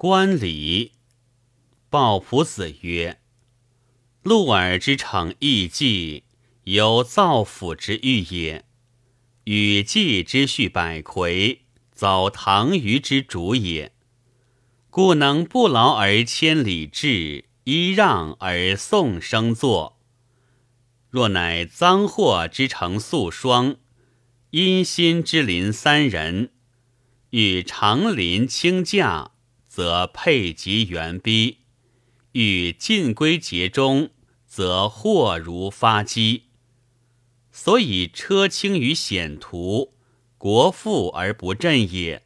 观礼。鲍仆子曰：“鹿耳之逞艺伎，有造府之欲也；与季之序百魁，早唐虞之主也。故能不劳而千里至，揖让而送生作。若乃赃货之成素霜，阴心之临三人，与长林轻驾，则佩及援逼。”欲尽归节中，则祸如发机。所以车轻于险途，国富而不振也。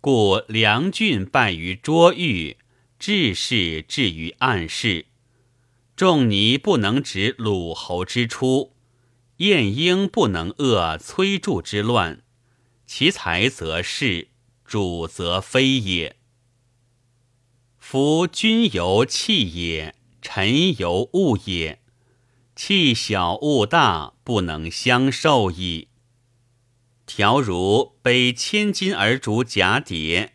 故梁郡败于捉欲，志士至于暗室。仲尼不能止鲁侯之出，晏婴不能遏崔杼之乱。其才则是，主则非也。夫君由器也，臣由物也。器小物大，不能相受矣。条如背千金而逐蛱蝶，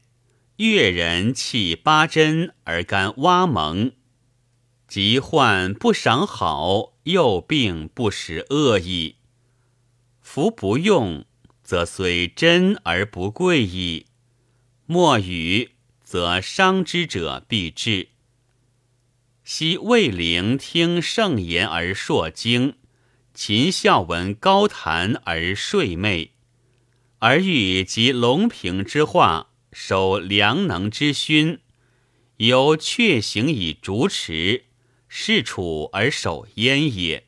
越人弃八珍而甘蛙蒙。疾患不赏好，又病不食恶矣。夫不用，则虽珍而不贵矣。莫与。则伤之者必至。昔魏灵听圣言而烁惊，秦孝闻高谈而睡寐，而欲及龙平之化，守良能之勋，由却行以逐驰，视楚而守燕也。